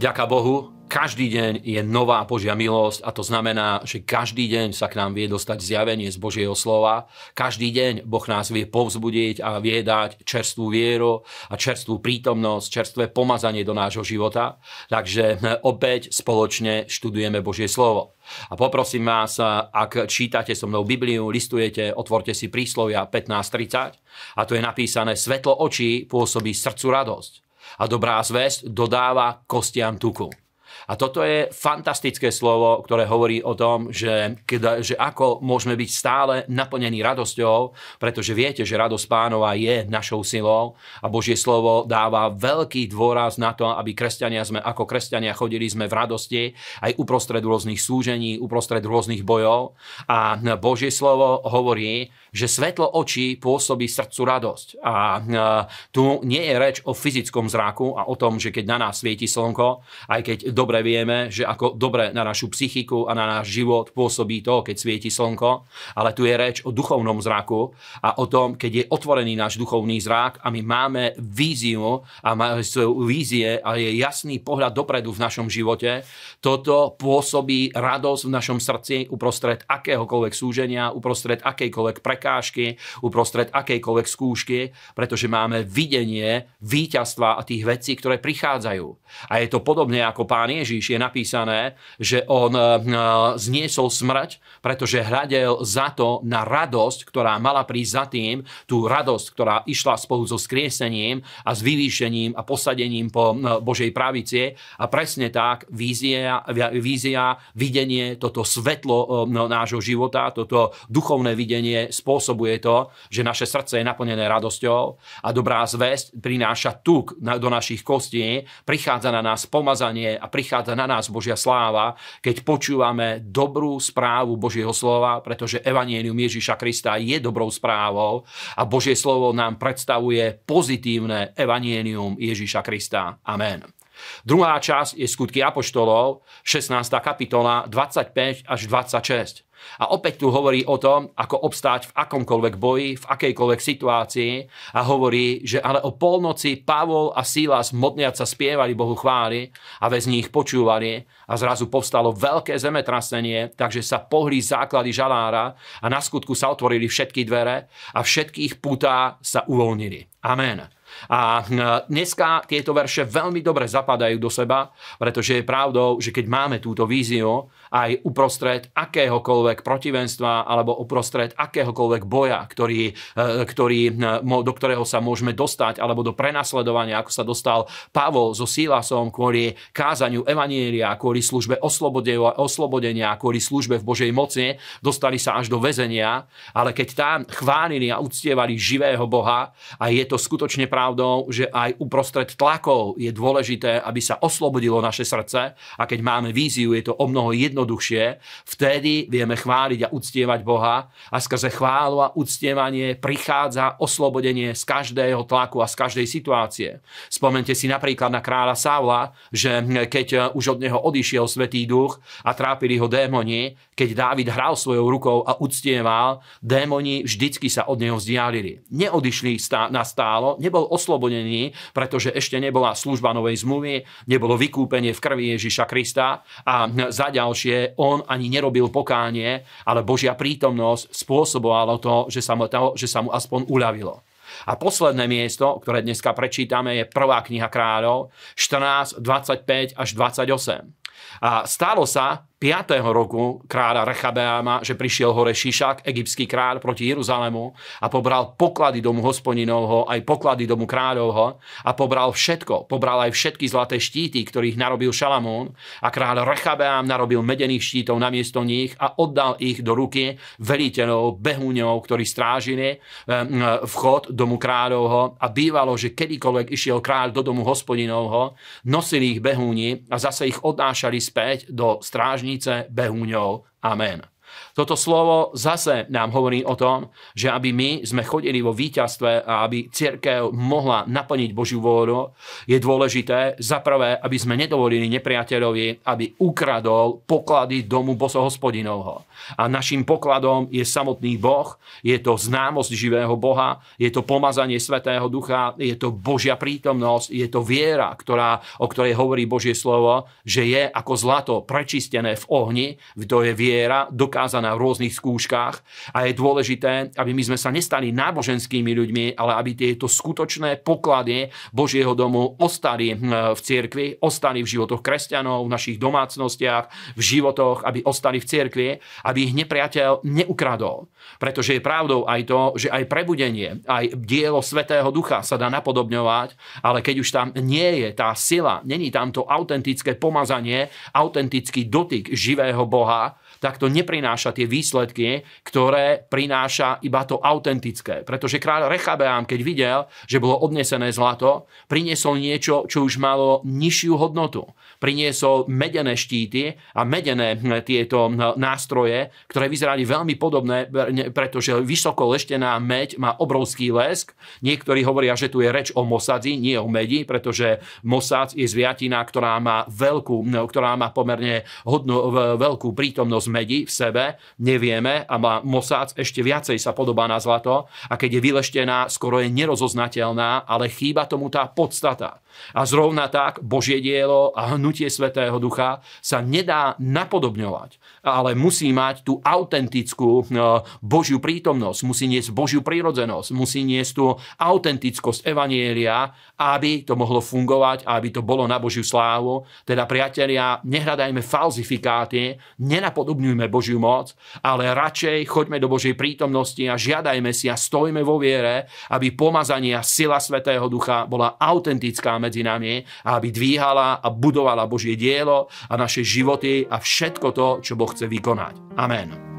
Vďaka Bohu, každý deň je nová Božia milosť a to znamená, že každý deň sa k nám vie dostať zjavenie z Božieho slova. Každý deň Boh nás vie povzbudiť a vie dať čerstvú vieru a čerstvú prítomnosť, čerstvé pomazanie do nášho života. Takže opäť spoločne študujeme Božie slovo. A poprosím vás, ak čítate so mnou Bibliu, listujete, otvorte si príslovia 15.30 a tu je napísané Svetlo očí pôsobí srdcu radosť a dobrá zväzť dodáva kostiam tuku. A toto je fantastické slovo, ktoré hovorí o tom, že, že ako môžeme byť stále naplnení radosťou, pretože viete, že radosť pánova je našou silou a Božie slovo dáva veľký dôraz na to, aby kresťania sme ako kresťania chodili sme v radosti aj uprostred rôznych súžení, uprostred rôznych bojov. A Božie slovo hovorí, že svetlo očí pôsobí srdcu radosť. A tu nie je reč o fyzickom zraku a o tom, že keď na nás svieti slnko, aj keď dobre vieme, že ako dobre na našu psychiku a na náš život pôsobí to, keď svieti slnko, ale tu je reč o duchovnom zraku a o tom, keď je otvorený náš duchovný zrak a my máme víziu a máme svoju vízie a je jasný pohľad dopredu v našom živote, toto pôsobí radosť v našom srdci uprostred akéhokoľvek súženia, uprostred akejkoľvek prekážky, uprostred akejkoľvek skúšky, pretože máme videnie víťazstva a tých vecí, ktoré prichádzajú. A je to podobne ako pán Ježiš Ježiš je napísané, že on eh, zniesol smrť, pretože hľadel za to na radosť, ktorá mala prísť za tým, tú radosť, ktorá išla spolu so skriesením a s vyvýšením a posadením po eh, Božej pravici. A presne tak vízia, vízia videnie, toto svetlo eh, nášho života, toto duchovné videnie spôsobuje to, že naše srdce je naplnené radosťou a dobrá zväzť prináša tuk do našich kostí, prichádza na nás pomazanie a prichádza prichádza na nás Božia sláva, keď počúvame dobrú správu Božieho slova, pretože Evangelium Ježíša Krista je dobrou správou a Božie slovo nám predstavuje pozitívne Evangelium Ježíša Krista. Amen. Druhá časť je skutky Apoštolov, 16. kapitola, 25 až 26. A opäť tu hovorí o tom, ako obstáť v akomkoľvek boji, v akejkoľvek situácii a hovorí, že ale o polnoci Pavol a Sílas modniac sa spievali Bohu chváli a väzni ich počúvali a zrazu povstalo veľké zemetrasenie, takže sa pohli základy žalára a na skutku sa otvorili všetky dvere a všetkých putá sa uvoľnili. Amen. A dneska tieto verše veľmi dobre zapadajú do seba, pretože je pravdou, že keď máme túto víziu aj uprostred akéhokoľvek protivenstva alebo uprostred akéhokoľvek boja, ktorý, e, ktorý, do ktorého sa môžeme dostať, alebo do prenasledovania, ako sa dostal Pavol so Sílasom kvôli kázaniu Evanielia, kvôli službe oslobodenia, kvôli službe v Božej moci, dostali sa až do väzenia, ale keď tam chválili a uctievali živého Boha a je to skutočne pravdou, že aj uprostred tlakov je dôležité, aby sa oslobodilo naše srdce a keď máme víziu, je to o mnoho jednoduchšie, vtedy vieme chváliť a uctievať Boha a skrze chválu a uctievanie prichádza oslobodenie z každého tlaku a z každej situácie. Spomente si napríklad na kráľa Saula, že keď už od neho odišiel Svetý duch a trápili ho démoni, keď Dávid hral svojou rukou a uctieval, démoni vždycky sa od neho vzdialili. Neodišli na stálo, nebol oslobodený, pretože ešte nebola služba novej zmluvy, nebolo vykúpenie v krvi Ježiša Krista a za ďalšie on ani nerobil pokánie, ale Božia prítomnosť spôsobovalo to, že sa mu, to, že sa mu aspoň uľavilo. A posledné miesto, ktoré dneska prečítame, je prvá kniha kráľov 14, 25 až 28. A stalo sa, 5. roku kráľa Rechabeáma, že prišiel hore Šišak, egyptský kráľ proti Jeruzalému a pobral poklady domu hospodinovho, aj poklady domu kráľovho a pobral všetko. Pobral aj všetky zlaté štíty, ktorých narobil Šalamún a kráľ Rechabeám narobil medených štítov namiesto nich a oddal ich do ruky veliteľov, behúňov, ktorí strážili vchod domu kráľovho a bývalo, že kedykoľvek išiel kráľ do domu hospodinovho, nosili ich behúni a zase ich odnášali späť do strážni strážnice behúňov. Amen. Toto slovo zase nám hovorí o tom, že aby my sme chodili vo víťazstve a aby církev mohla naplniť Božiu vôľu, je dôležité za prvé, aby sme nedovolili nepriateľovi, aby ukradol poklady domu bosohospodinovho. A našim pokladom je samotný Boh, je to známosť živého Boha, je to pomazanie Svetého Ducha, je to Božia prítomnosť, je to viera, ktorá, o ktorej hovorí Božie slovo, že je ako zlato prečistené v ohni, to je viera, dokázaná v rôznych skúškach a je dôležité, aby my sme sa nestali náboženskými ľuďmi, ale aby tieto skutočné poklady Božieho domu ostali hm, v cirkvi, ostali v životoch kresťanov, v našich domácnostiach, v životoch, aby ostali v cirkvi, aby ich nepriateľ neukradol. Pretože je pravdou aj to, že aj prebudenie, aj dielo Svetého Ducha sa dá napodobňovať, ale keď už tam nie je tá sila, není tam to autentické pomazanie, autentický dotyk živého Boha, tak to neprináša tie výsledky, ktoré prináša iba to autentické. Pretože kráľ Rechabeám, keď videl, že bolo odnesené zlato, priniesol niečo, čo už malo nižšiu hodnotu. Priniesol medené štíty a medené hm, tieto hm, nástroje, ktoré vyzerali veľmi podobné, pretože vysoko leštená meď má obrovský lesk. Niektorí hovoria, že tu je reč o mosadzi, nie o medi, pretože mosadz je zviatina, ktorá má veľkú, hm, ktorá má pomerne hodnú, veľkú prítomnosť medi v sebe, nevieme a má Mossad ešte viacej sa podobá na zlato a keď je vyleštená, skoro je nerozoznateľná, ale chýba tomu tá podstata. A zrovna tak Božie dielo a hnutie Svetého Ducha sa nedá napodobňovať, ale musí mať tú autentickú no, Božiu prítomnosť, musí niesť Božiu prírodzenosť, musí niesť tú autentickosť Evanielia, aby to mohlo fungovať aby to bolo na Božiu slávu. Teda priatelia, nehľadajme falzifikáty, nenapodobňujme Božiu moc, ale radšej choďme do Božej prítomnosti a žiadajme si a stojme vo viere, aby pomazanie a sila Svetého Ducha bola autentická medzi nami a aby dvíhala a budovala Božie dielo a naše životy a všetko to, čo Boh chce vykonať. Amen.